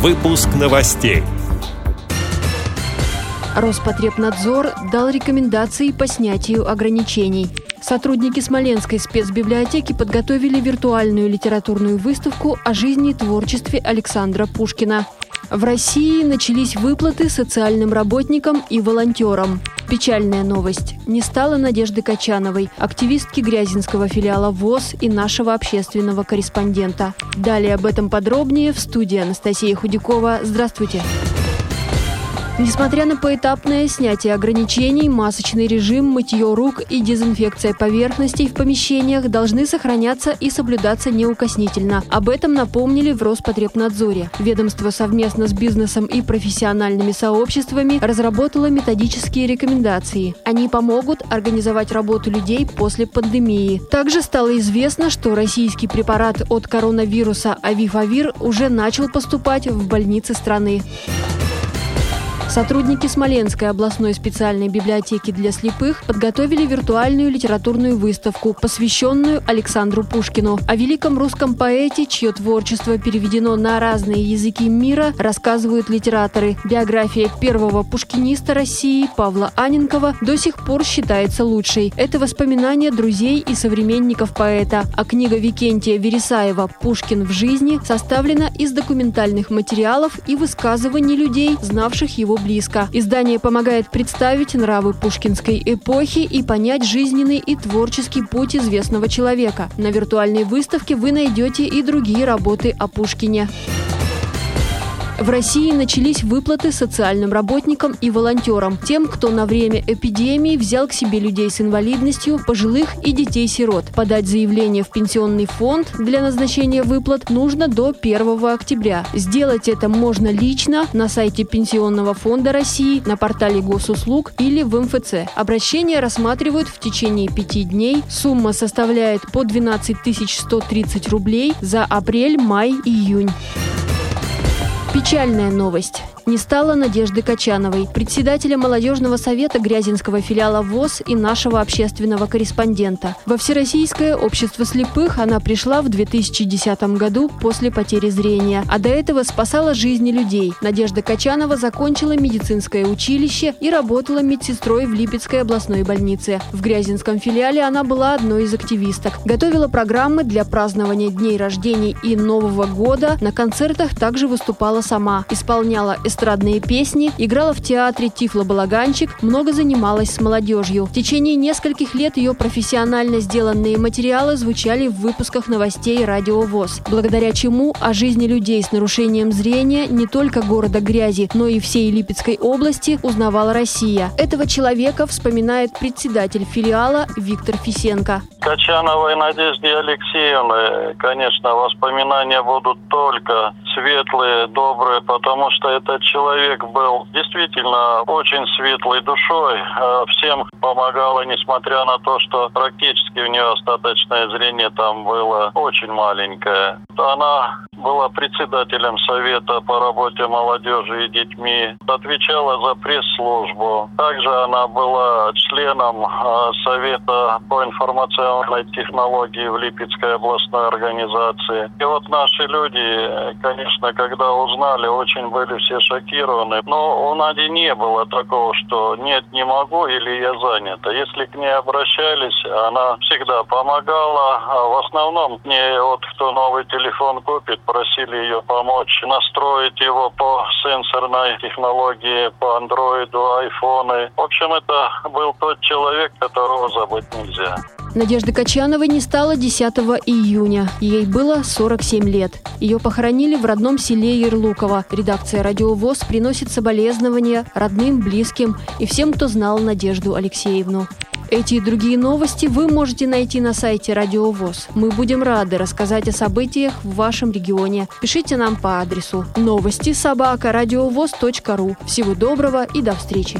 Выпуск новостей. Роспотребнадзор дал рекомендации по снятию ограничений. Сотрудники Смоленской спецбиблиотеки подготовили виртуальную литературную выставку о жизни и творчестве Александра Пушкина. В России начались выплаты социальным работникам и волонтерам. Печальная новость. Не стало Надежды Качановой, активистки Грязинского филиала ВОЗ и нашего общественного корреспондента. Далее об этом подробнее в студии Анастасия Худякова. Здравствуйте. Здравствуйте. Несмотря на поэтапное снятие ограничений, масочный режим, мытье рук и дезинфекция поверхностей в помещениях должны сохраняться и соблюдаться неукоснительно. Об этом напомнили в Роспотребнадзоре. Ведомство совместно с бизнесом и профессиональными сообществами разработало методические рекомендации. Они помогут организовать работу людей после пандемии. Также стало известно, что российский препарат от коронавируса Авифавир уже начал поступать в больницы страны. Сотрудники Смоленской областной специальной библиотеки для слепых подготовили виртуальную литературную выставку, посвященную Александру Пушкину. О великом русском поэте, чье творчество переведено на разные языки мира, рассказывают литераторы. Биография первого пушкиниста России Павла Аненкова до сих пор считается лучшей. Это воспоминания друзей и современников поэта. А книга Викентия Вересаева «Пушкин в жизни» составлена из документальных материалов и высказываний людей, знавших его близко. Издание помогает представить нравы пушкинской эпохи и понять жизненный и творческий путь известного человека. На виртуальной выставке вы найдете и другие работы о Пушкине. В России начались выплаты социальным работникам и волонтерам, тем, кто на время эпидемии взял к себе людей с инвалидностью, пожилых и детей-сирот. Подать заявление в пенсионный фонд для назначения выплат нужно до 1 октября. Сделать это можно лично на сайте Пенсионного фонда России, на портале госуслуг или в МФЦ. Обращение рассматривают в течение пяти дней. Сумма составляет по 12 130 рублей за апрель, май, июнь. Печальная новость не стало Надежды Качановой, председателя молодежного совета Грязинского филиала ВОЗ и нашего общественного корреспондента. Во Всероссийское общество слепых она пришла в 2010 году после потери зрения, а до этого спасала жизни людей. Надежда Качанова закончила медицинское училище и работала медсестрой в Липецкой областной больнице. В Грязинском филиале она была одной из активисток. Готовила программы для празднования дней рождений и Нового года. На концертах также выступала сама. Исполняла эстрадные эстрадные песни, играла в театре «Тифло-балаганчик», много занималась с молодежью. В течение нескольких лет ее профессионально сделанные материалы звучали в выпусках новостей «Радио ВОЗ», благодаря чему о жизни людей с нарушением зрения не только города Грязи, но и всей Липецкой области узнавала Россия. Этого человека вспоминает председатель филиала Виктор Фисенко. Качановой Надежде Алексеевны, конечно, воспоминания будут только светлые, добрые, потому что этот человек был действительно очень светлой душой, э, всем помогала, несмотря на то, что практически у нее остаточное зрение там было очень маленькое. Она была председателем Совета по работе молодежи и детьми, отвечала за пресс-службу. Также она была членом э, Совета по информационной технологии в Липецкой областной организации. И вот наши люди, конечно, когда узнали, очень были все шокированы. Но у Нади не было такого, что нет, не могу или я занята. Если к ней обращались, она всегда помогала. А в основном мне вот кто новый телефон купит, просили ее помочь настроить его по сенсорной технологии, по андроиду, айфоны. В общем, это был тот человек, которого забыть нельзя. Надежды Качановой не стало 10 июня. Ей было 47 лет. Ее похоронили в родном селе Ярлуково. Редакция «Радио ВОЗ» приносит соболезнования родным, близким и всем, кто знал Надежду Алексеевну. Эти и другие новости вы можете найти на сайте Радио ВОЗ. Мы будем рады рассказать о событиях в вашем регионе. Пишите нам по адресу новости собака ру. Всего доброго и до встречи!